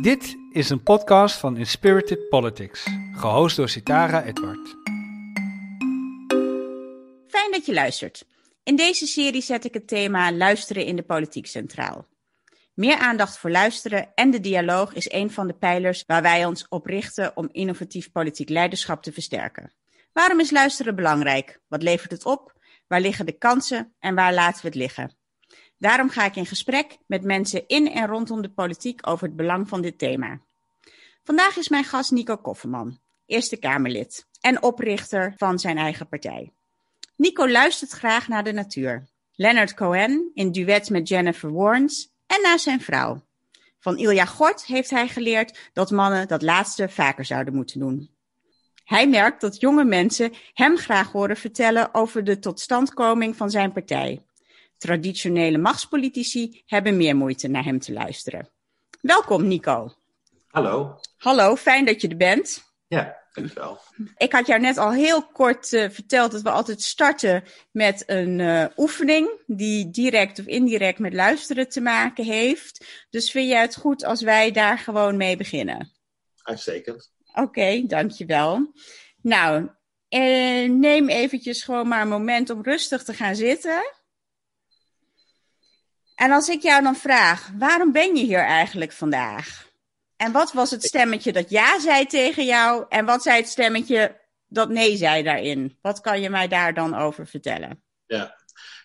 Dit is een podcast van Inspirited Politics, gehost door Sitara Edward. Fijn dat je luistert. In deze serie zet ik het thema luisteren in de politiek centraal. Meer aandacht voor luisteren en de dialoog is een van de pijlers waar wij ons op richten om innovatief politiek leiderschap te versterken. Waarom is luisteren belangrijk? Wat levert het op? Waar liggen de kansen en waar laten we het liggen? Daarom ga ik in gesprek met mensen in en rondom de politiek over het belang van dit thema. Vandaag is mijn gast Nico Kofferman, Eerste Kamerlid en oprichter van zijn eigen partij. Nico luistert graag naar de natuur. Leonard Cohen in duet met Jennifer Warnes en naar zijn vrouw. Van Ilja Gort heeft hij geleerd dat mannen dat laatste vaker zouden moeten doen. Hij merkt dat jonge mensen hem graag horen vertellen over de totstandkoming van zijn partij. Traditionele machtspolitici hebben meer moeite naar hem te luisteren. Welkom, Nico. Hallo. Hallo, fijn dat je er bent. Ja, dankjewel. Ik had jou net al heel kort uh, verteld dat we altijd starten met een uh, oefening die direct of indirect met luisteren te maken heeft. Dus vind jij het goed als wij daar gewoon mee beginnen? Uitstekend. Oké, okay, dankjewel. Nou, eh, neem eventjes gewoon maar een moment om rustig te gaan zitten. En als ik jou dan vraag, waarom ben je hier eigenlijk vandaag? En wat was het stemmetje dat ja zei tegen jou? En wat zei het stemmetje dat nee zei daarin? Wat kan je mij daar dan over vertellen? Ja,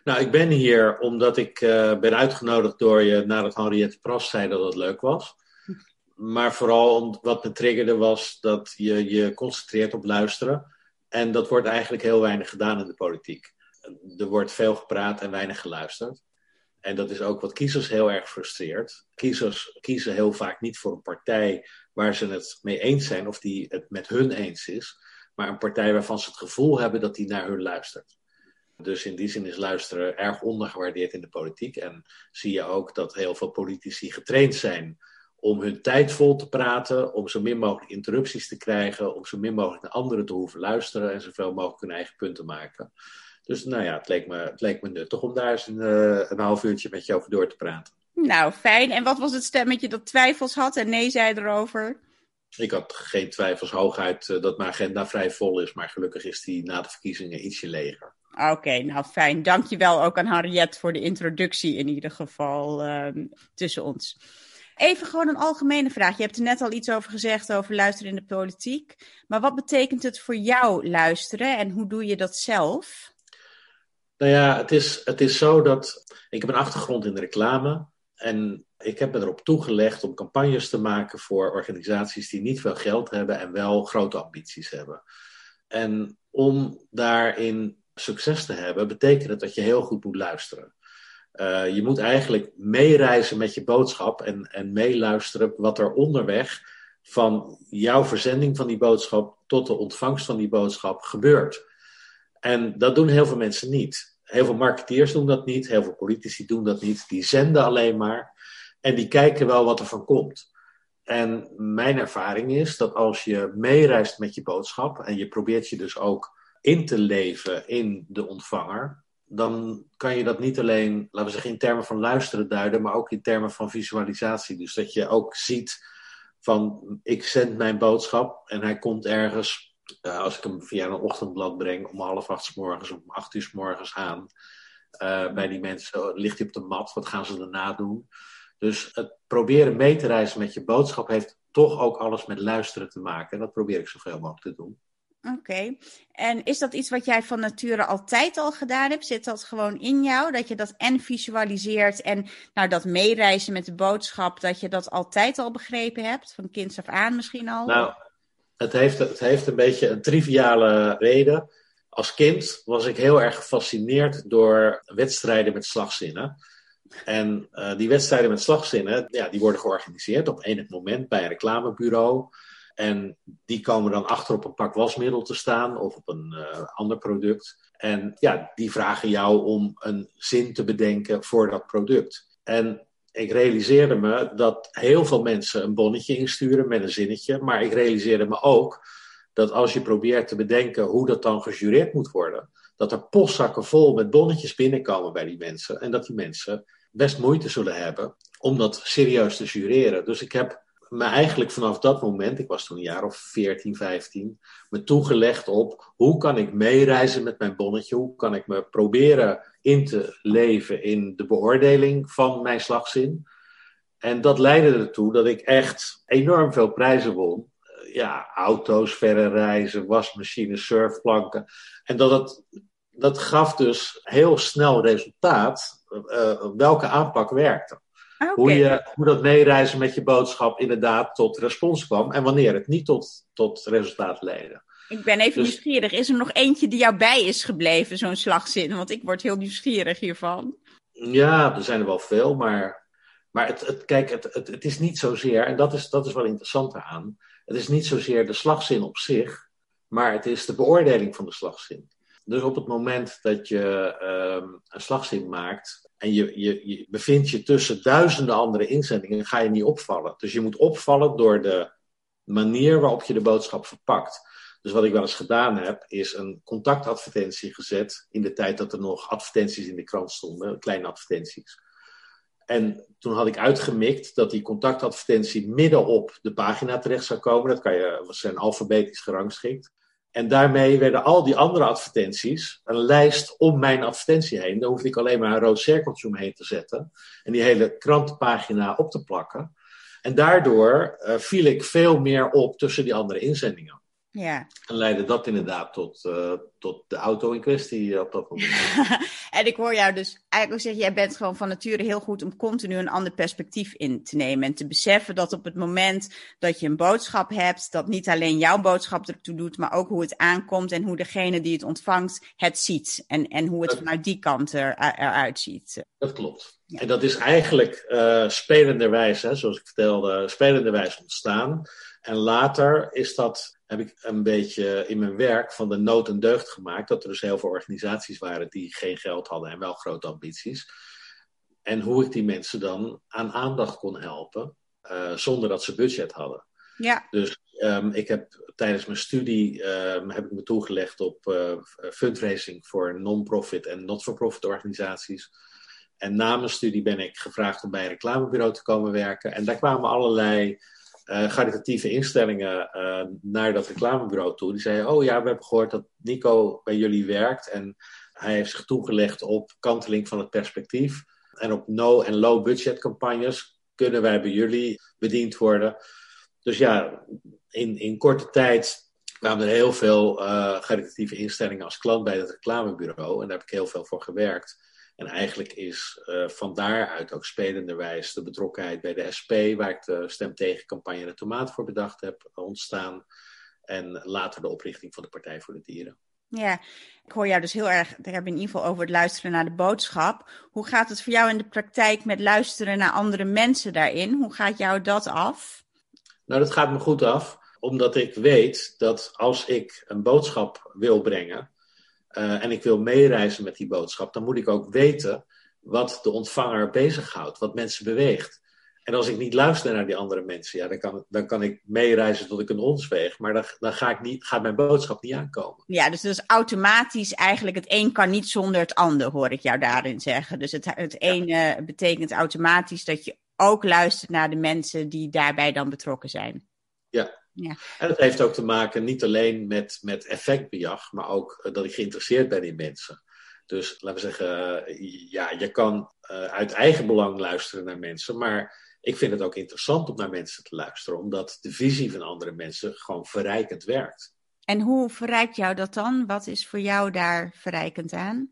nou, ik ben hier omdat ik uh, ben uitgenodigd door je nadat Henriette Pras zei dat het leuk was. Maar vooral wat me triggerde was dat je je concentreert op luisteren. En dat wordt eigenlijk heel weinig gedaan in de politiek. Er wordt veel gepraat en weinig geluisterd. En dat is ook wat kiezers heel erg frustreert. Kiezers kiezen heel vaak niet voor een partij waar ze het mee eens zijn of die het met hun eens is, maar een partij waarvan ze het gevoel hebben dat die naar hun luistert. Dus in die zin is luisteren erg ondergewaardeerd in de politiek. En zie je ook dat heel veel politici getraind zijn om hun tijd vol te praten, om zo min mogelijk interrupties te krijgen, om zo min mogelijk naar anderen te hoeven luisteren en zoveel mogelijk hun eigen punten te maken. Dus nou ja, het leek me, het leek me nuttig om daar eens een, uh, een half uurtje met je over door te praten. Nou, fijn. En wat was het stemmetje dat twijfels had en nee zei erover? Ik had geen twijfels, hooguit uh, dat mijn agenda vrij vol is. Maar gelukkig is die na de verkiezingen ietsje leger. Oké, okay, nou fijn. Dankjewel ook aan Harriet voor de introductie in ieder geval uh, tussen ons. Even gewoon een algemene vraag. Je hebt er net al iets over gezegd over luisteren in de politiek. Maar wat betekent het voor jou luisteren en hoe doe je dat zelf? Nou ja, het is, het is zo dat ik heb een achtergrond in de reclame. En ik heb me erop toegelegd om campagnes te maken voor organisaties die niet veel geld hebben en wel grote ambities hebben. En om daarin succes te hebben, betekent het dat je heel goed moet luisteren. Uh, je moet eigenlijk meereizen met je boodschap en, en meeluisteren wat er onderweg van jouw verzending van die boodschap tot de ontvangst van die boodschap gebeurt. En dat doen heel veel mensen niet. Heel veel marketeers doen dat niet, heel veel politici doen dat niet. Die zenden alleen maar en die kijken wel wat er van komt. En mijn ervaring is dat als je meereist met je boodschap en je probeert je dus ook in te leven in de ontvanger, dan kan je dat niet alleen, laten we zeggen, in termen van luisteren duiden, maar ook in termen van visualisatie. Dus dat je ook ziet van ik zend mijn boodschap en hij komt ergens uh, als ik hem via een ochtendblad breng om half acht s morgens, om acht uur s morgens aan. Uh, bij die mensen ligt hij op de mat, wat gaan ze daarna doen? Dus het proberen mee te reizen met je boodschap heeft toch ook alles met luisteren te maken. En dat probeer ik zoveel mogelijk te doen. Oké. Okay. En is dat iets wat jij van nature altijd al gedaan hebt? Zit dat gewoon in jou? Dat je dat en visualiseert en nou, dat meereizen met de boodschap, dat je dat altijd al begrepen hebt? Van kinds af aan misschien al? Nou, het heeft, het heeft een beetje een triviale reden. Als kind was ik heel erg gefascineerd door wedstrijden met slagzinnen. En uh, die wedstrijden met slagzinnen, ja, die worden georganiseerd op enig moment bij een reclamebureau. En die komen dan achter op een pak wasmiddel te staan of op een uh, ander product. En ja, die vragen jou om een zin te bedenken voor dat product. En ik realiseerde me dat heel veel mensen een bonnetje insturen met een zinnetje. Maar ik realiseerde me ook dat als je probeert te bedenken hoe dat dan gejureerd moet worden, dat er postzakken vol met bonnetjes binnenkomen bij die mensen. En dat die mensen best moeite zullen hebben om dat serieus te jureren. Dus ik heb me eigenlijk vanaf dat moment, ik was toen een jaar of 14, 15, me toegelegd op hoe kan ik meereizen met mijn bonnetje, hoe kan ik me proberen in te leven in de beoordeling van mijn slagzin. En dat leidde ertoe dat ik echt enorm veel prijzen won. Ja, auto's, verre reizen, wasmachines, surfplanken. En dat, het, dat gaf dus heel snel resultaat uh, welke aanpak werkte. Ah, hoe, je, hoe dat meereizen met je boodschap inderdaad tot respons kwam en wanneer het niet tot, tot resultaat leidde. Ik ben even dus- nieuwsgierig. Is er nog eentje die jou bij is gebleven, zo'n slagzin? Want ik word heel nieuwsgierig hiervan. Ja, er zijn er wel veel, maar, maar het, het, kijk, het, het, het is niet zozeer, en dat is, dat is wel interessant aan, het is niet zozeer de slagzin op zich, maar het is de beoordeling van de slagzin. Dus op het moment dat je um, een slagzin maakt en je, je, je bevindt je tussen duizenden andere inzendingen, ga je niet opvallen. Dus je moet opvallen door de manier waarop je de boodschap verpakt. Dus wat ik wel eens gedaan heb, is een contactadvertentie gezet in de tijd dat er nog advertenties in de krant stonden, kleine advertenties. En toen had ik uitgemikt dat die contactadvertentie midden op de pagina terecht zou komen. Dat kan je, zijn alfabetisch gerangschikt. En daarmee werden al die andere advertenties een lijst om mijn advertentie heen. Daar hoefde ik alleen maar een rood cirkeltje omheen te zetten. En die hele krantenpagina op te plakken. En daardoor uh, viel ik veel meer op tussen die andere inzendingen. Ja. En leidde dat inderdaad tot, uh, tot de auto in kwestie op dat moment. en ik hoor jou dus eigenlijk zeggen, jij bent gewoon van nature heel goed om continu een ander perspectief in te nemen. En te beseffen dat op het moment dat je een boodschap hebt, dat niet alleen jouw boodschap ertoe doet, maar ook hoe het aankomt en hoe degene die het ontvangt het ziet. En, en hoe het vanuit die kant er, eruit ziet. Dat klopt. En dat is eigenlijk uh, spelenderwijs, hè, zoals ik vertelde, spelenderwijs ontstaan. En later is dat heb ik een beetje in mijn werk van de nood en deugd gemaakt. Dat er dus heel veel organisaties waren die geen geld hadden en wel grote ambities. En hoe ik die mensen dan aan aandacht kon helpen, uh, zonder dat ze budget hadden. Ja. Dus um, ik heb tijdens mijn studie um, heb ik me toegelegd op uh, fundraising voor non-profit en not-for-profit organisaties. En na mijn studie ben ik gevraagd om bij een reclamebureau te komen werken. En daar kwamen allerlei uh, caritatieve instellingen uh, naar dat reclamebureau toe. Die zeiden: Oh ja, we hebben gehoord dat Nico bij jullie werkt. En hij heeft zich toegelegd op kanteling van het perspectief. En op no- en low-budget campagnes kunnen wij bij jullie bediend worden. Dus ja, in, in korte tijd kwamen er heel veel uh, caritatieve instellingen als klant bij het reclamebureau. En daar heb ik heel veel voor gewerkt. En eigenlijk is uh, van daaruit ook spelenderwijs de betrokkenheid bij de SP, waar ik de stem tegen campagne de tomaat voor bedacht heb, ontstaan. En later de oprichting van de Partij voor de Dieren. Ja, ik hoor jou dus heel erg, daar hebben in ieder geval over het luisteren naar de boodschap. Hoe gaat het voor jou in de praktijk met luisteren naar andere mensen daarin? Hoe gaat jou dat af? Nou, dat gaat me goed af, omdat ik weet dat als ik een boodschap wil brengen, en ik wil meereizen met die boodschap, dan moet ik ook weten wat de ontvanger bezighoudt, wat mensen beweegt. En als ik niet luister naar die andere mensen, ja, dan, kan, dan kan ik meereizen tot ik een ons weeg. Maar dan, dan ga ik niet, gaat mijn boodschap niet aankomen. Ja, dus, dus automatisch eigenlijk het een kan niet zonder het ander, hoor ik jou daarin zeggen. Dus het, het ene betekent automatisch dat je ook luistert naar de mensen die daarbij dan betrokken zijn. Ja, ja. En dat heeft ook te maken niet alleen met, met effectbejag, maar ook eh, dat ik geïnteresseerd ben in mensen. Dus laten we zeggen, eh, ja, je kan uh, uit eigen belang luisteren naar mensen, maar ik vind het ook interessant om naar mensen te luisteren, omdat de visie van andere mensen gewoon verrijkend werkt. En hoe verrijkt jou dat dan? Wat is voor jou daar verrijkend aan?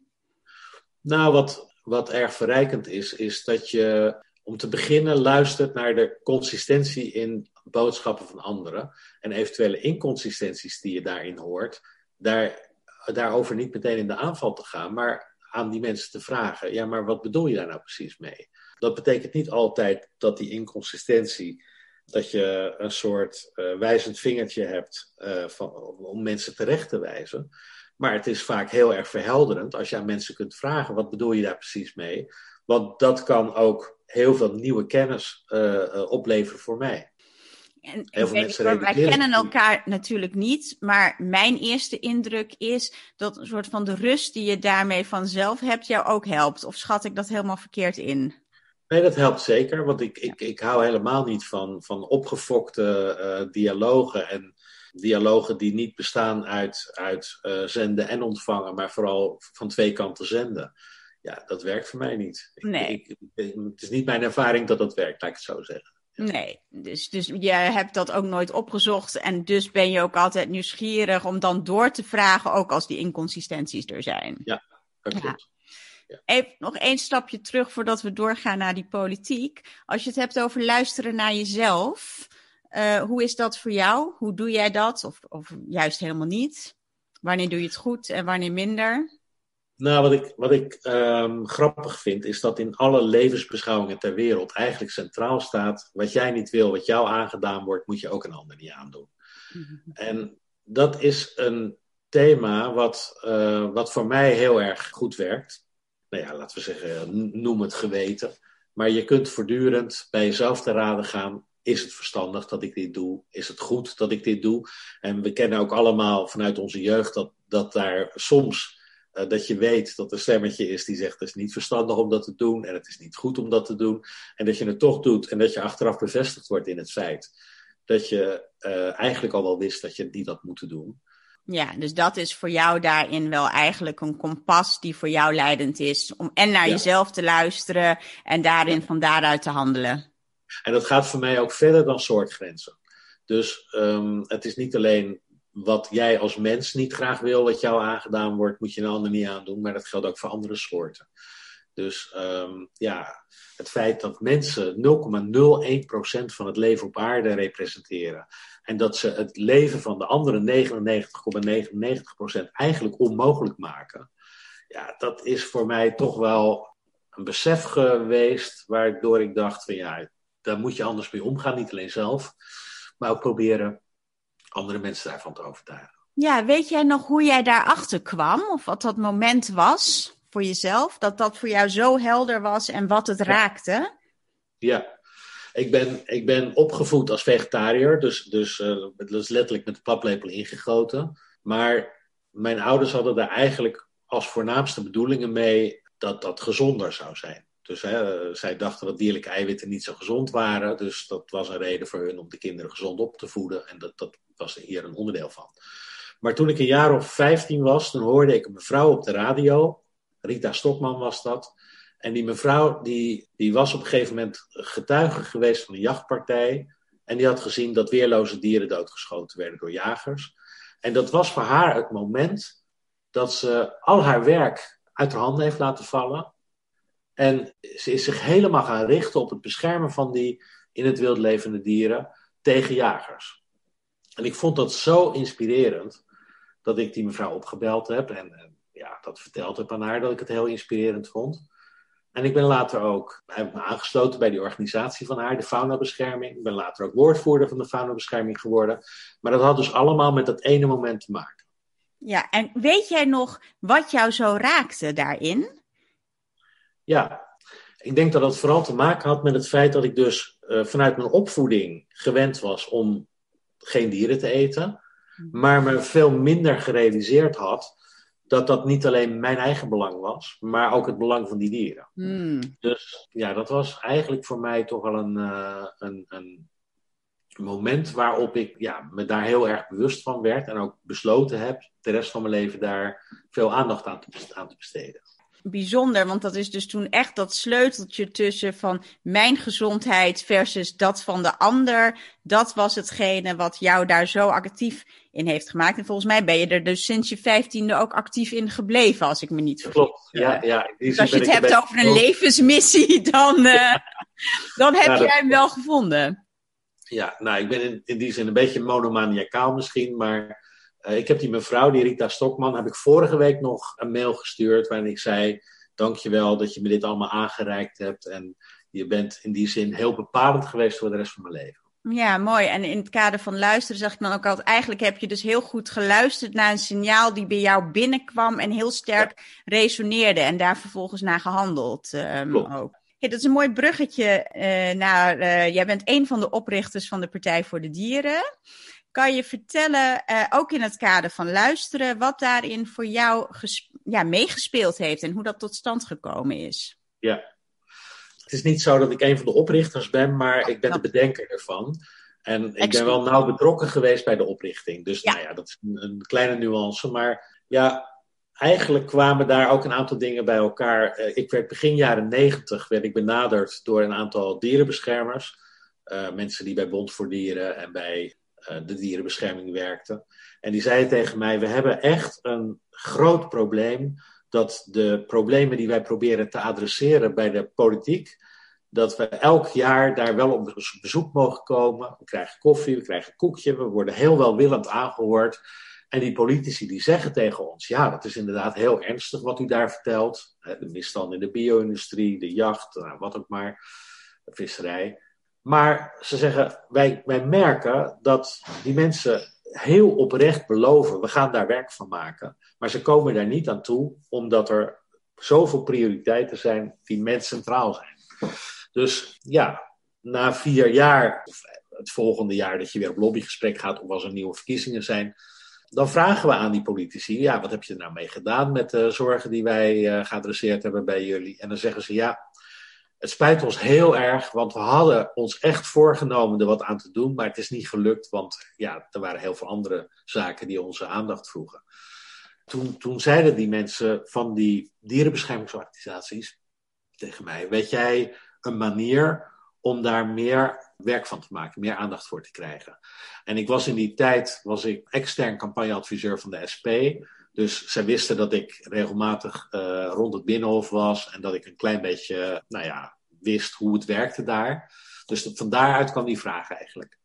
Nou, wat, wat erg verrijkend is, is dat je om te beginnen luistert naar de consistentie in boodschappen van anderen en eventuele inconsistenties die je daarin hoort, daar, daarover niet meteen in de aanval te gaan, maar aan die mensen te vragen: ja, maar wat bedoel je daar nou precies mee? Dat betekent niet altijd dat die inconsistentie, dat je een soort uh, wijzend vingertje hebt uh, van, om mensen terecht te wijzen. Maar het is vaak heel erg verhelderend als je aan mensen kunt vragen: wat bedoel je daar precies mee? Want dat kan ook heel veel nieuwe kennis uh, opleveren voor mij. En, wij kennen elkaar natuurlijk niet, maar mijn eerste indruk is dat een soort van de rust die je daarmee vanzelf hebt jou ook helpt. Of schat ik dat helemaal verkeerd in? Nee, dat helpt zeker. Want ik, ik, ik hou helemaal niet van, van opgefokte uh, dialogen. En dialogen die niet bestaan uit, uit uh, zenden en ontvangen, maar vooral van twee kanten zenden. Ja, dat werkt voor mij niet. Nee. Ik, ik, het is niet mijn ervaring dat dat werkt, laat ik het zo zeggen. Nee, dus, dus je hebt dat ook nooit opgezocht en dus ben je ook altijd nieuwsgierig om dan door te vragen, ook als die inconsistenties er zijn. Ja, dat klopt. Ja. Even nog één stapje terug voordat we doorgaan naar die politiek. Als je het hebt over luisteren naar jezelf, uh, hoe is dat voor jou? Hoe doe jij dat? Of, of juist helemaal niet? Wanneer doe je het goed en wanneer minder? Nou, wat ik, wat ik um, grappig vind, is dat in alle levensbeschouwingen ter wereld eigenlijk centraal staat: wat jij niet wil, wat jou aangedaan wordt, moet je ook een ander niet aandoen. Mm-hmm. En dat is een thema wat, uh, wat voor mij heel erg goed werkt. Nou ja, laten we zeggen, noem het geweten. Maar je kunt voortdurend bij jezelf te raden gaan: is het verstandig dat ik dit doe? Is het goed dat ik dit doe? En we kennen ook allemaal vanuit onze jeugd dat, dat daar soms uh, dat je weet dat er een stemmetje is die zegt: het is niet verstandig om dat te doen en het is niet goed om dat te doen. En dat je het toch doet en dat je achteraf bevestigd wordt in het feit dat je uh, eigenlijk al wel wist dat je niet had moeten doen. Ja, dus dat is voor jou daarin wel eigenlijk een kompas die voor jou leidend is. Om en naar ja. jezelf te luisteren en daarin ja. van daaruit te handelen. En dat gaat voor mij ook verder dan soortgrenzen. Dus um, het is niet alleen wat jij als mens niet graag wil, wat jou aangedaan wordt, moet je een ander niet aandoen. Maar dat geldt ook voor andere soorten. Dus um, ja, het feit dat mensen 0,01% van het leven op aarde representeren. En dat ze het leven van de andere 99,99% ,99 eigenlijk onmogelijk maken. Ja, dat is voor mij toch wel een besef geweest. Waardoor ik dacht van ja, daar moet je anders mee omgaan. Niet alleen zelf, maar ook proberen andere mensen daarvan te overtuigen. Ja, weet jij nog hoe jij daarachter kwam? Of wat dat moment was voor jezelf? Dat dat voor jou zo helder was en wat het raakte? Ja, ik ben, ik ben opgevoed als vegetariër. Dus, dus uh, dat is letterlijk met de paplepel ingegoten. Maar mijn ouders hadden daar eigenlijk als voornaamste bedoelingen mee dat dat gezonder zou zijn. Dus hè, zij dachten dat dierlijke eiwitten niet zo gezond waren. Dus dat was een reden voor hun om de kinderen gezond op te voeden. En dat, dat was hier een onderdeel van. Maar toen ik een jaar of 15 was, toen hoorde ik een mevrouw op de radio. Rita Stokman was dat. En die mevrouw die, die was op een gegeven moment getuige geweest van een jachtpartij. En die had gezien dat weerloze dieren doodgeschoten werden door jagers. En dat was voor haar het moment dat ze al haar werk uit haar handen heeft laten vallen. En ze is zich helemaal gaan richten op het beschermen van die in het wild levende dieren tegen jagers. En ik vond dat zo inspirerend dat ik die mevrouw opgebeld heb en, en ja, dat verteld heb aan haar dat ik het heel inspirerend vond. En ik ben later ook heb me aangesloten bij die organisatie van haar, de faunabescherming. Ik ben later ook woordvoerder van de faunabescherming geworden. Maar dat had dus allemaal met dat ene moment te maken. Ja, en weet jij nog wat jou zo raakte daarin? Ja, ik denk dat dat vooral te maken had met het feit dat ik dus uh, vanuit mijn opvoeding gewend was om geen dieren te eten. Maar me veel minder gerealiseerd had dat dat niet alleen mijn eigen belang was, maar ook het belang van die dieren. Mm. Dus ja, dat was eigenlijk voor mij toch wel een, uh, een, een moment waarop ik ja, me daar heel erg bewust van werd en ook besloten heb de rest van mijn leven daar veel aandacht aan te, aan te besteden bijzonder, want dat is dus toen echt dat sleuteltje tussen van mijn gezondheid versus dat van de ander. Dat was hetgene wat jou daar zo actief in heeft gemaakt. En volgens mij ben je er dus sinds je vijftiende ook actief in gebleven, als ik me niet vergis. Klopt, ja. ja dus als je het hebt over een levensmissie, dan, uh, dan heb ja, jij hem wel gevonden. Ja, nou, ik ben in, in die zin een beetje monomaniacaal misschien, maar ik heb die mevrouw, die Rita Stokman, heb ik vorige week nog een mail gestuurd waarin ik zei: Dankjewel dat je me dit allemaal aangereikt hebt. En je bent in die zin heel bepalend geweest voor de rest van mijn leven. Ja, mooi. En in het kader van luisteren zeg ik dan ook altijd: eigenlijk heb je dus heel goed geluisterd naar een signaal die bij jou binnenkwam en heel sterk ja. resoneerde en daar vervolgens naar gehandeld um, ook. Hey, dat is een mooi bruggetje uh, naar. Uh, jij bent een van de oprichters van de Partij voor de Dieren. Kan je vertellen, uh, ook in het kader van luisteren, wat daarin voor jou ja, meegespeeld heeft en hoe dat tot stand gekomen is? Ja. het is niet zo dat ik een van de oprichters ben, maar ik ben de bedenker ervan. En ik ben wel nauw betrokken geweest bij de oprichting. Dus Nou ja, dat is een, een, kleine nuance. Maar ja, eigenlijk kwamen daar ook een aantal dingen bij elkaar. Uh, ik werd begin jaren negentig werd ik benaderd door een aantal dierenbeschermers. Uh, mensen die bij Bond voor Dieren en bij de dierenbescherming werkten. En die zeiden tegen mij: We hebben echt een groot probleem. Dat de problemen die wij proberen te adresseren bij de politiek, dat we elk jaar daar wel op bezoek mogen komen. We krijgen koffie, we krijgen koekje, we worden heel welwillend aangehoord. En die politici die zeggen tegen ons, ja, dat is inderdaad heel ernstig wat u daar vertelt. De misstand in de bio-industrie, de jacht, nou, wat ook maar, de visserij. Maar ze zeggen, wij, wij merken dat die mensen heel oprecht beloven, we gaan daar werk van maken. Maar ze komen daar niet aan toe, omdat er zoveel prioriteiten zijn die mens centraal zijn. Dus ja, na vier jaar, of het volgende jaar dat je weer op lobbygesprek gaat, of als er nieuwe verkiezingen zijn, dan vragen we aan die politici, ja, wat heb je nou mee gedaan met de zorgen die wij uh, geadresseerd hebben bij jullie? En dan zeggen ze, ja, het spijt ons heel erg, want we hadden ons echt voorgenomen er wat aan te doen, maar het is niet gelukt, want ja, er waren heel veel andere zaken die onze aandacht vroegen. Toen, toen zeiden die mensen van die dierenbeschermingsorganisaties tegen mij, weet jij een manier om daar meer werk van te maken, meer aandacht voor te krijgen. En ik was in die tijd was ik extern campagneadviseur van de SP. Dus zij wisten dat ik regelmatig uh, rond het Binnenhof was en dat ik een klein beetje, nou ja, wist hoe het werkte daar. Dus van daaruit kwam die vraag eigenlijk.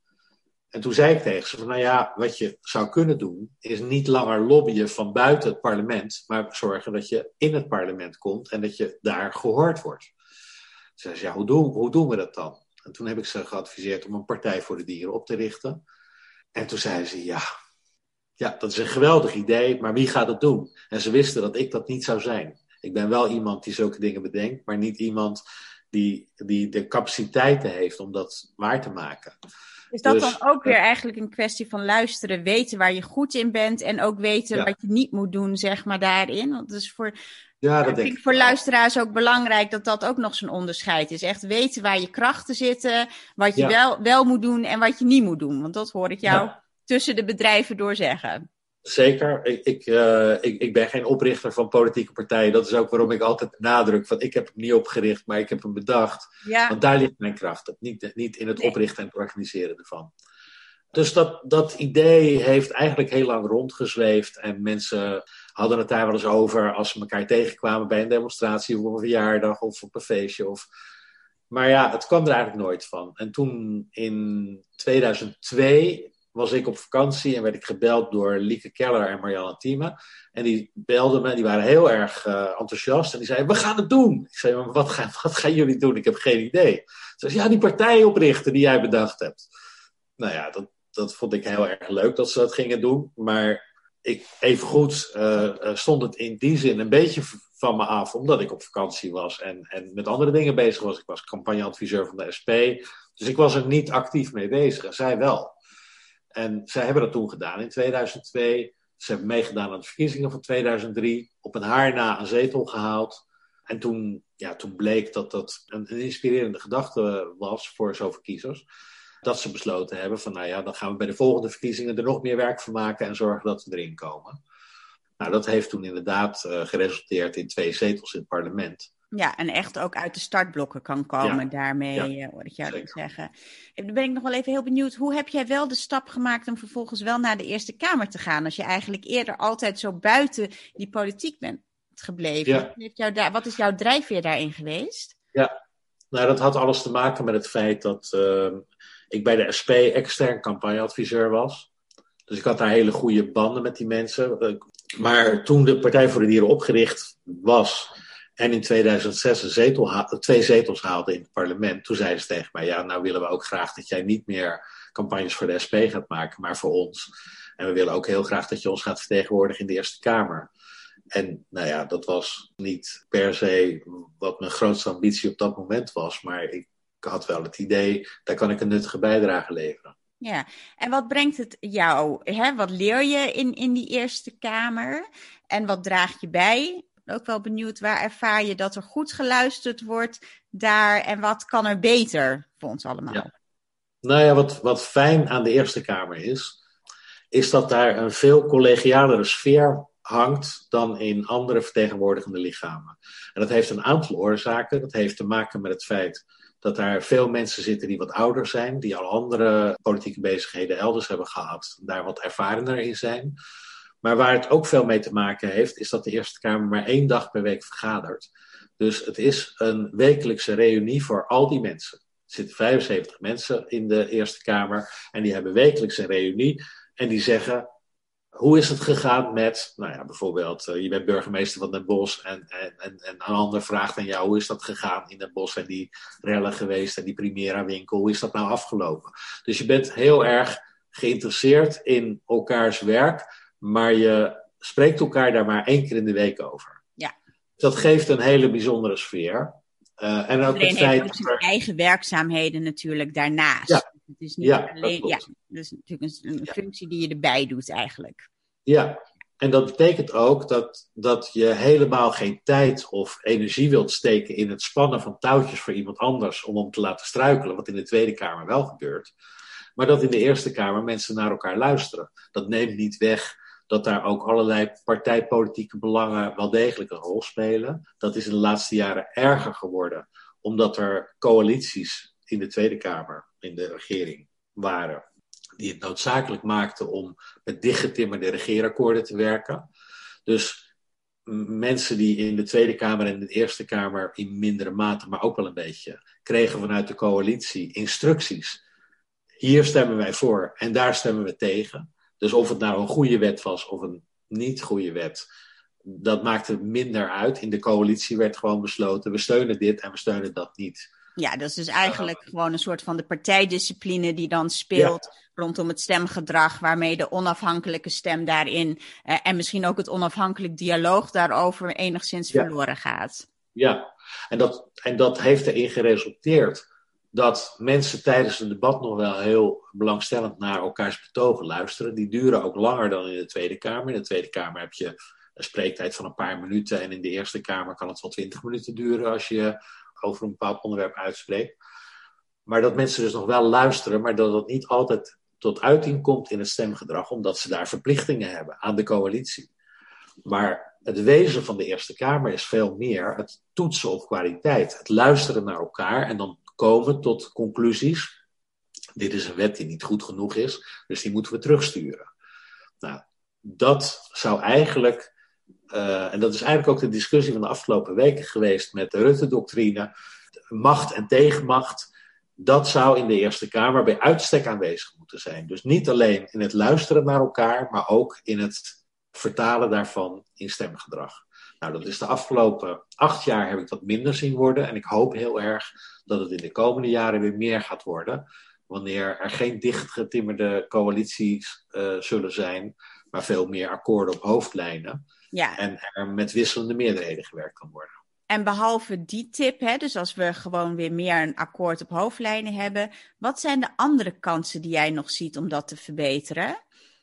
En toen zei ik tegen ze van, nou ja, wat je zou kunnen doen, is niet langer lobbyen van buiten het parlement, maar zorgen dat je in het parlement komt en dat je daar gehoord wordt. Ze zei, ja, hoe doen, hoe doen we dat dan? En toen heb ik ze geadviseerd om een partij voor de dieren op te richten. En toen zei ze, ja, ja, dat is een geweldig idee, maar wie gaat het doen? En ze wisten dat ik dat niet zou zijn. Ik ben wel iemand die zulke dingen bedenkt, maar niet iemand die, die de capaciteiten heeft om dat waar te maken. Is dat dus, dan ook weer eigenlijk een kwestie van luisteren, weten waar je goed in bent en ook weten wat je niet moet doen, zeg maar, daarin? Want dat is voor, ja, dat denk ik. voor luisteraars ook belangrijk dat dat ook nog zo'n onderscheid is. Echt weten waar je krachten zitten, wat je wel, wel moet doen en wat je niet moet doen. Want dat hoor ik jou tussen de bedrijven door zeggen. Zeker. Ik, ik, uh, ik, ik, ben geen oprichter van politieke partijen. Dat is ook waarom ik altijd benadruk van ik heb hem niet opgericht, maar ik heb hem bedacht. Ja. Want daar ligt mijn kracht. Niet, niet in het oprichten en het organiseren ervan. Dus dat, dat idee heeft eigenlijk heel lang rondgezweefd. En mensen hadden het daar wel eens over als ze elkaar tegenkwamen bij een demonstratie of op een verjaardag of op een feestje. Of... Maar ja, het kwam er eigenlijk nooit van. En toen in 2002 was ik op vakantie en werd ik gebeld door Lieke Keller en Marianne Thieme. En die belden me, die waren heel erg uh, enthousiast. En die zeiden, we gaan het doen. Ik zei, wat, gaan, jullie doen? Ik heb geen idee. Ze zei, ja, die partij oprichten die jij bedacht hebt. Nou ja, dat, dat vond ik heel erg leuk dat ze dat gingen doen. Maar ik, even goed uh, stond het in die zin een beetje van me af, omdat ik op vakantie was en, en met andere dingen bezig was. Ik was campagneadviseur van de SP. Dus ik was er niet actief mee bezig. Zij wel. En zij hebben dat toen gedaan in 2002. Ze hebben meegedaan aan de verkiezingen van 2003. Op een haar na een zetel gehaald. En toen, ja, toen bleek dat dat een, inspirerende gedachte was voor zoveel kiezers. Dat ze besloten hebben van, nou ja, dan gaan we bij de volgende verkiezingen er nog meer werk van maken en zorgen dat we erin komen. Nou, dat heeft toen inderdaad uh, geresulteerd in twee zetels in het parlement. Ja, en echt ook uit de startblokken kan komen daarmee, ja, hoor ik jou zeggen. Dan ben ik nog wel even heel benieuwd, hoe heb jij wel de stap gemaakt om vervolgens wel naar de Eerste Kamer te gaan, als je eigenlijk eerder altijd zo buiten die politiek bent gebleven? Wat, heeft jou daar, wat is jouw drijfveer daarin geweest? Ja, nou dat had alles te maken met het feit dat uh, ik bij de SP extern campagneadviseur was. Dus ik had daar hele goede banden met die mensen. Maar toen de Partij voor de Dieren opgericht was, en in 2006 een zetel twee zetels haalde in het parlement. Toen zeiden ze tegen mij: Ja, nou willen we ook graag dat jij niet meer campagnes voor de SP gaat maken, maar voor ons. En we willen ook heel graag dat je ons gaat vertegenwoordigen in de Eerste Kamer. En nou ja, dat was niet per se wat mijn grootste ambitie op dat moment was. Maar ik had wel het idee, daar kan ik een nuttige bijdrage leveren. Ja, en wat brengt het jou? Hè? Wat leer je in, in die Eerste Kamer? En wat draag je bij ook wel benieuwd, waar ervaar je dat er goed geluisterd wordt daar en wat kan er beter voor ons allemaal? Nou ja, wat, wat fijn aan de Eerste Kamer is, is dat daar een veel collegialere sfeer hangt dan in andere vertegenwoordigende lichamen. En dat heeft een aantal oorzaken. Dat heeft te maken met het feit dat daar veel mensen zitten die wat ouder zijn, die al andere politieke bezigheden elders hebben gehad, daar wat ervarener in zijn. Maar waar het ook veel mee te maken heeft, is dat de Eerste Kamer maar één dag per week vergadert. Dus het is een wekelijkse reunie voor al die mensen. Er zitten 75 mensen in de Eerste Kamer en die hebben wekelijks een reunie en die zeggen hoe is het gegaan met, nou ja, bijvoorbeeld, uh, je bent burgemeester van Den Bosch en, en, en, en, een ander vraagt aan jou, hoe is dat gegaan in Den Bosch en die rellen geweest en die Primera winkel, hoe is dat nou afgelopen? Dus je bent heel erg geïnteresseerd in elkaars werk, maar je spreekt elkaar daar maar één keer in de week over. Ja. Dat geeft een hele bijzondere sfeer. Uh, en ook Iedereen het feit heeft ook zijn eigen werkzaamheden natuurlijk daarnaast. Ja. Het is niet Ja, alleen, dat ja, dat is natuurlijk een, functie die je erbij doet eigenlijk. Ja, en dat betekent ook dat, dat je helemaal geen tijd of energie wilt steken in het spannen van touwtjes voor iemand anders om hem te laten struikelen, wat in de Tweede Kamer wel gebeurt. Maar dat in de Eerste Kamer mensen naar elkaar luisteren. Dat neemt niet weg dat daar ook allerlei partijpolitieke belangen wel degelijk een rol spelen. Dat is in de laatste jaren erger geworden, omdat er coalities in de Tweede Kamer, in de regering, waren die het noodzakelijk maakten om met dichtgetimmerde regeerakkoorden te werken. Dus mensen die in de Tweede Kamer en de Eerste Kamer in mindere mate, maar ook wel een beetje, kregen vanuit de coalitie instructies. Hier stemmen wij voor en daar stemmen we tegen. Dus of het nou een goede wet was of een niet goede wet, dat maakte minder uit. In de coalitie werd gewoon besloten: we steunen dit en we steunen dat niet. Ja, dat is dus eigenlijk gewoon een soort van de partijdiscipline die dan speelt rondom het stemgedrag, waarmee de onafhankelijke stem daarin eh, en misschien ook het onafhankelijk dialoog daarover enigszins Ja. verloren gaat. Ja, en dat, en dat heeft erin geresulteerd dat mensen tijdens een debat nog wel heel belangstellend naar elkaars betogen luisteren. Die duren ook langer dan in de Tweede Kamer. In de Tweede Kamer heb je een spreektijd van een paar minuten en in de Eerste Kamer kan het wel twintig minuten duren als je over een bepaald onderwerp uitspreekt. Maar dat mensen dus nog wel luisteren, maar dat het niet altijd tot uiting komt in het stemgedrag, omdat ze daar verplichtingen hebben aan de coalitie. Maar het wezen van de Eerste Kamer is veel meer het toetsen op kwaliteit. Het luisteren naar elkaar en dan komen tot conclusies. Dit is een wet die niet goed genoeg is, dus die moeten we terugsturen. Nou, dat zou eigenlijk, uh, en dat is eigenlijk ook de discussie van de afgelopen weken geweest met de Rutte-doctrine, macht en tegenmacht. Dat zou in de Eerste Kamer bij uitstek aanwezig moeten zijn. Dus niet alleen in het luisteren naar elkaar, maar ook in het vertalen daarvan in stemgedrag. Nou, dat is de afgelopen acht jaar heb ik dat minder zien worden. En ik hoop heel erg dat het in de komende jaren weer meer gaat worden. Wanneer er geen dichtgetimmerde coalities uh, zullen zijn, maar veel meer akkoorden op hoofdlijnen. Ja. En er met wisselende meerderheden gewerkt kan worden. En behalve die tip, hè, dus als we gewoon weer meer een akkoord op hoofdlijnen hebben, wat zijn de andere kansen die jij nog ziet om dat te verbeteren?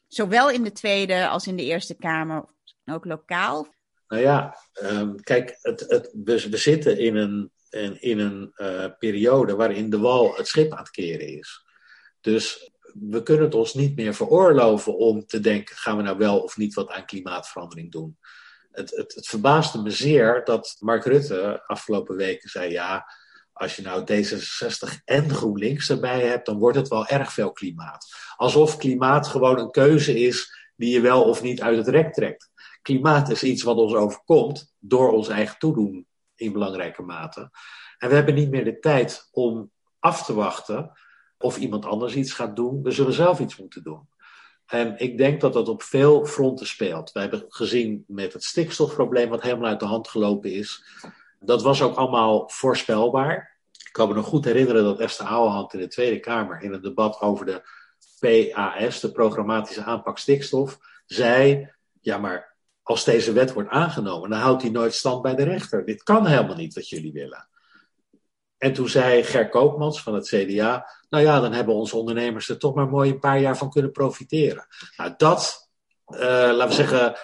Zowel in de Tweede als in de Eerste Kamer, ook lokaal? Nou ja, um, kijk, het, het, we, zitten in een, in, in een uh, periode waarin de wal het schip aan het keren is. Dus we kunnen het ons niet meer veroorloven om te denken: gaan we nou wel of niet wat aan klimaatverandering doen? Het, het, het verbaasde me zeer dat Mark Rutte afgelopen weken zei: ja, als je nou D66 en GroenLinks erbij hebt, dan wordt het wel erg veel klimaat. Alsof klimaat gewoon een keuze is die je wel of niet uit het rek trekt. Klimaat is iets wat ons overkomt door ons eigen toedoen in belangrijke mate. En we hebben niet meer de tijd om af te wachten of iemand anders iets gaat doen. We zullen zelf iets moeten doen. En ik denk dat dat op veel fronten speelt. We hebben gezien met het stikstofprobleem, wat helemaal uit de hand gelopen is. Dat was ook allemaal voorspelbaar. Ik kan me nog goed herinneren dat Esther Ouwehand in de Tweede Kamer in een debat over de PAS, de programmatische aanpak stikstof, zei: Ja, maar als deze wet wordt aangenomen, dan houdt die nooit stand bij de rechter. Dit kan helemaal niet wat jullie willen. En toen zei Ger Koopmans van het CDA: Nou ja, dan hebben onze ondernemers er toch maar mooi een paar jaar van kunnen profiteren. Nou, dat, uh, laten we zeggen,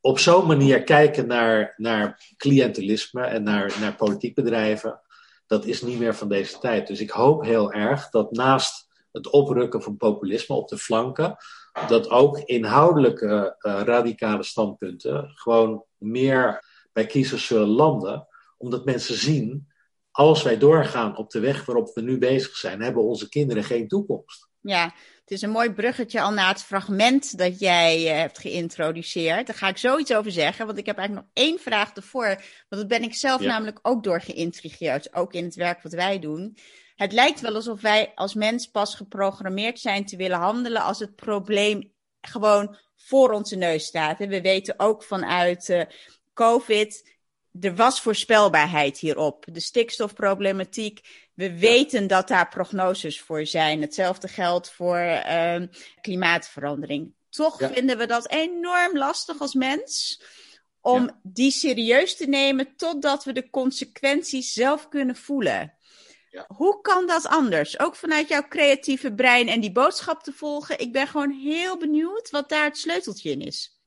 op zo'n manier kijken naar, naar cliëntelisme en naar, naar politiek bedrijven, dat is niet meer van deze tijd. Dus ik hoop heel erg dat naast het oprukken van populisme op de flanken, dat ook inhoudelijke uh, radicale standpunten gewoon meer bij kiezers zullen landen, omdat mensen zien, als wij doorgaan op de weg waarop we nu bezig zijn, hebben onze kinderen geen toekomst. Ja, het is een mooi bruggetje al naar het fragment dat jij uh, hebt geïntroduceerd. Daar ga ik zoiets over zeggen, want ik heb eigenlijk nog één vraag ervoor. Want dat ben ik zelf namelijk ook door geïntrigeerd, ook in het werk wat wij doen. Het lijkt wel alsof wij als mens pas geprogrammeerd zijn te willen handelen als het probleem gewoon voor onze neus staat. We weten ook vanuit uh, COVID, er was voorspelbaarheid hierop. De stikstofproblematiek, we weten dat daar prognoses voor zijn. Hetzelfde geldt voor uh, klimaatverandering. Toch vinden we dat enorm lastig als mens om ja. die serieus te nemen totdat we de consequenties zelf kunnen voelen. Ja. Hoe kan dat anders? Ook vanuit jouw creatieve brein en die boodschap te volgen. Ik ben gewoon heel benieuwd wat daar het sleuteltje in is.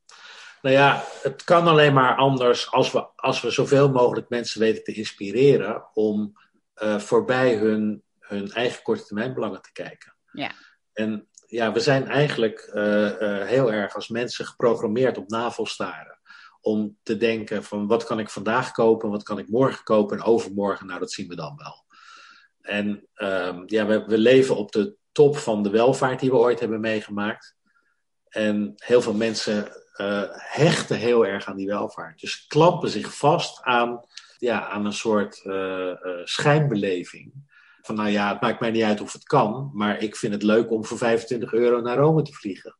Nou ja, het kan alleen maar anders als we, als we zoveel mogelijk mensen weten te inspireren om uh, voorbij hun, hun eigen korte termijn belangen te kijken. Ja. En ja, we zijn eigenlijk uh, uh, heel erg als mensen geprogrammeerd op navelstaren. Om te denken van wat kan ik vandaag kopen, wat kan ik morgen kopen en overmorgen, nou dat zien we dan wel. En um, ja, we, we leven op de top van de welvaart die we ooit hebben meegemaakt. En heel veel mensen uh, hechten heel erg aan die welvaart. Dus klampen zich vast aan, ja, aan een soort uh, uh, schijnbeleving. Van nou ja, het maakt mij niet uit of het kan, maar ik vind het leuk om voor 25 euro naar Rome te vliegen.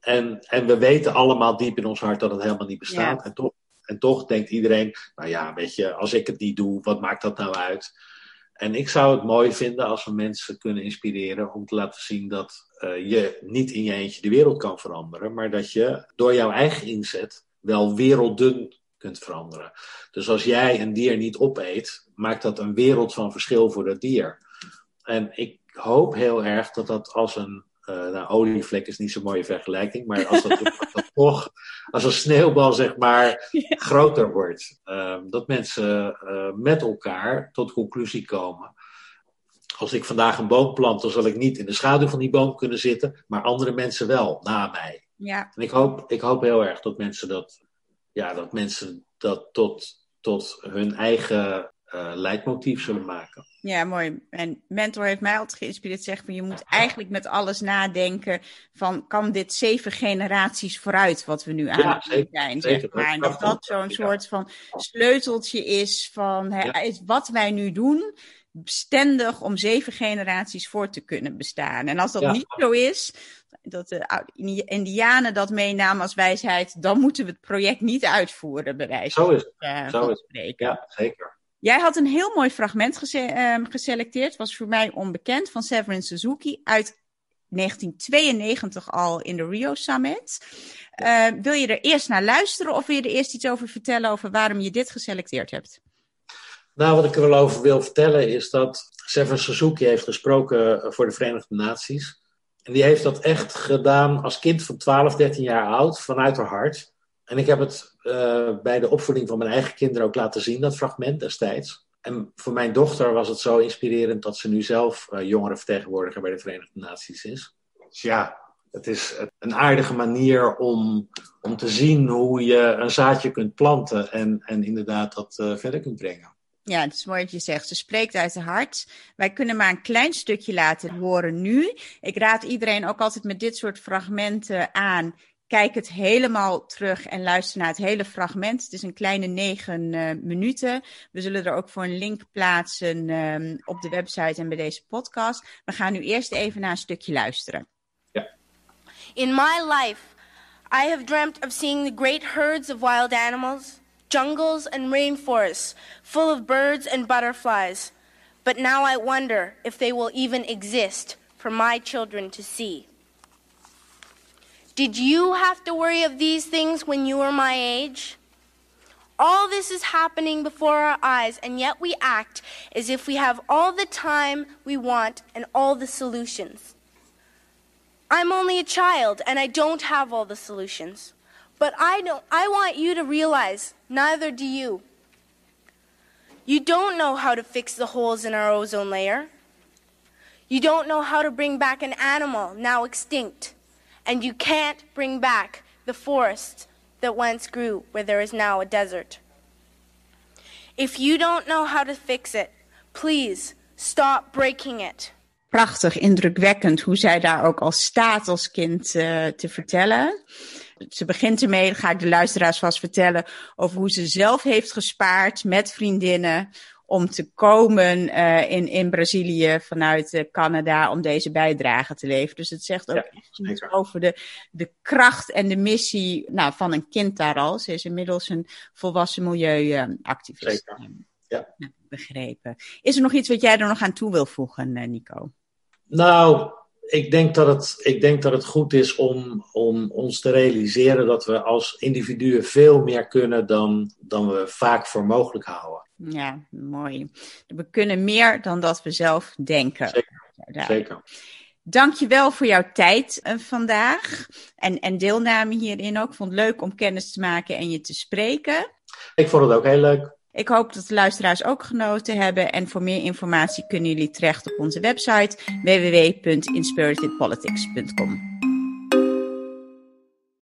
En, en we weten allemaal diep in ons hart dat het helemaal niet bestaat. Ja. En, toch, en toch denkt iedereen, nou ja, weet je, als ik het niet doe, wat maakt dat nou uit? En ik zou het mooi vinden als we mensen kunnen inspireren om te laten zien dat uh, je niet in je eentje de wereld kan veranderen, maar dat je door jouw eigen inzet wel werelden kunt veranderen. Dus als jij een dier niet opeet, maakt dat een wereld van verschil voor dat dier. En ik hoop heel erg dat dat als een nou, olievlek is niet zo'n mooie vergelijking, maar als dat, dat toch als een sneeuwbal zeg maar ja. groter wordt. Uh, dat mensen uh, met elkaar tot conclusie komen. Als ik vandaag een boom plant, dan zal ik niet in de schaduw van die boom kunnen zitten, maar andere mensen wel, na mij. Ja. En ik hoop, ik hoop heel erg dat mensen dat, ja, dat mensen dat tot, tot hun eigen uh, leidmotief zullen maken. Ja, mooi. En mentor heeft mij altijd geïnspireerd. Zegt van je moet eigenlijk met alles nadenken van kan dit zeven generaties vooruit wat we nu aan ja, het doen zijn. Zeg maar. En dat dat zo'n soort van sleuteltje is van ja. is wat wij nu doen bestendig om zeven generaties voor te kunnen bestaan. En als dat ja. niet zo is, dat de Indianen dat meenamen als wijsheid, dan moeten we het project niet uitvoeren, bij wijze van uh, zo is spreken. Ja, zeker. Jij had een heel mooi fragment gese um, geselecteerd, was voor mij onbekend, van Severin Suzuki uit 1992 al in de Rio Summit. Uh, wil je er eerst naar luisteren of wil je er eerst iets over vertellen over waarom je dit geselecteerd hebt? Nou, wat ik er wel over wil vertellen is dat Severin Suzuki heeft gesproken voor de Verenigde Naties. En die heeft dat echt gedaan als kind van 12, 13 jaar oud, vanuit haar hart. En ik heb het uh, bij de opvoeding van mijn eigen kinderen ook laten zien, dat fragment destijds. En voor mijn dochter was het zo inspirerend dat ze nu zelf uh, jongerenvertegenwoordiger bij de Verenigde Naties is. Dus ja, het is een aardige manier om, om te zien hoe je een zaadje kunt planten en, en inderdaad dat uh, verder kunt brengen. Ja, het is mooi wat je zegt. Ze spreekt uit het hart. Wij kunnen maar een klein stukje laten horen nu. Ik raad iedereen ook altijd met dit soort fragmenten aan. Kijk het helemaal terug en luister naar het hele fragment. Het is een kleine negen uh, minuten. We zullen er ook voor een link plaatsen um, op de website en bij deze podcast. We gaan nu eerst even naar een stukje luisteren. Ja. In my life, I have dreamt of seeing the great herds of wild animals. jungles and rainforests full of birds and butterflies. But now I wonder if they will even exist for my children to see. Did you have to worry of these things when you were my age? All this is happening before our eyes, and yet we act as if we have all the time we want and all the solutions. I'm only a child, and I don't have all the solutions. But I don't I want you to realize neither do you. You don't know how to fix the holes in our ozone layer. You don't know how to bring back an animal now extinct. And you can't bring back the forest that once grew where there is now a desert. If you don't know how to fix it, please stop breaking it. Prachtig, indrukwekkend hoe zij daar ook al staat als kind uh, te vertellen. Ze begint ermee, ga ik de luisteraars vast vertellen, over hoe ze zelf heeft gespaard met vriendinnen om te komen uh, in, in Brazilië vanuit uh, Canada om deze bijdrage te leveren. Dus het zegt ook ja, echt iets over de, de kracht en de missie nou, van een kind daar al. Ze is inmiddels een volwassen milieuactivist. Zeker. Ja. Begrepen. Is er nog iets wat jij er nog aan toe wil voegen, Nico? Nou, ik denk dat het, ik denk dat het goed is om, om ons te realiseren dat we als individuen veel meer kunnen dan, dan we vaak voor mogelijk houden. Ja, mooi. We kunnen meer dan dat we zelf denken. Zeker. Zeker. Dankjewel voor jouw tijd uh, vandaag en, en deelname hierin ook. Ik vond het leuk om kennis te maken en je te spreken. Ik vond het ook heel leuk. Ik hoop dat de luisteraars ook genoten hebben. En voor meer informatie kunnen jullie terecht op onze website www.inspiritedpolitics.com.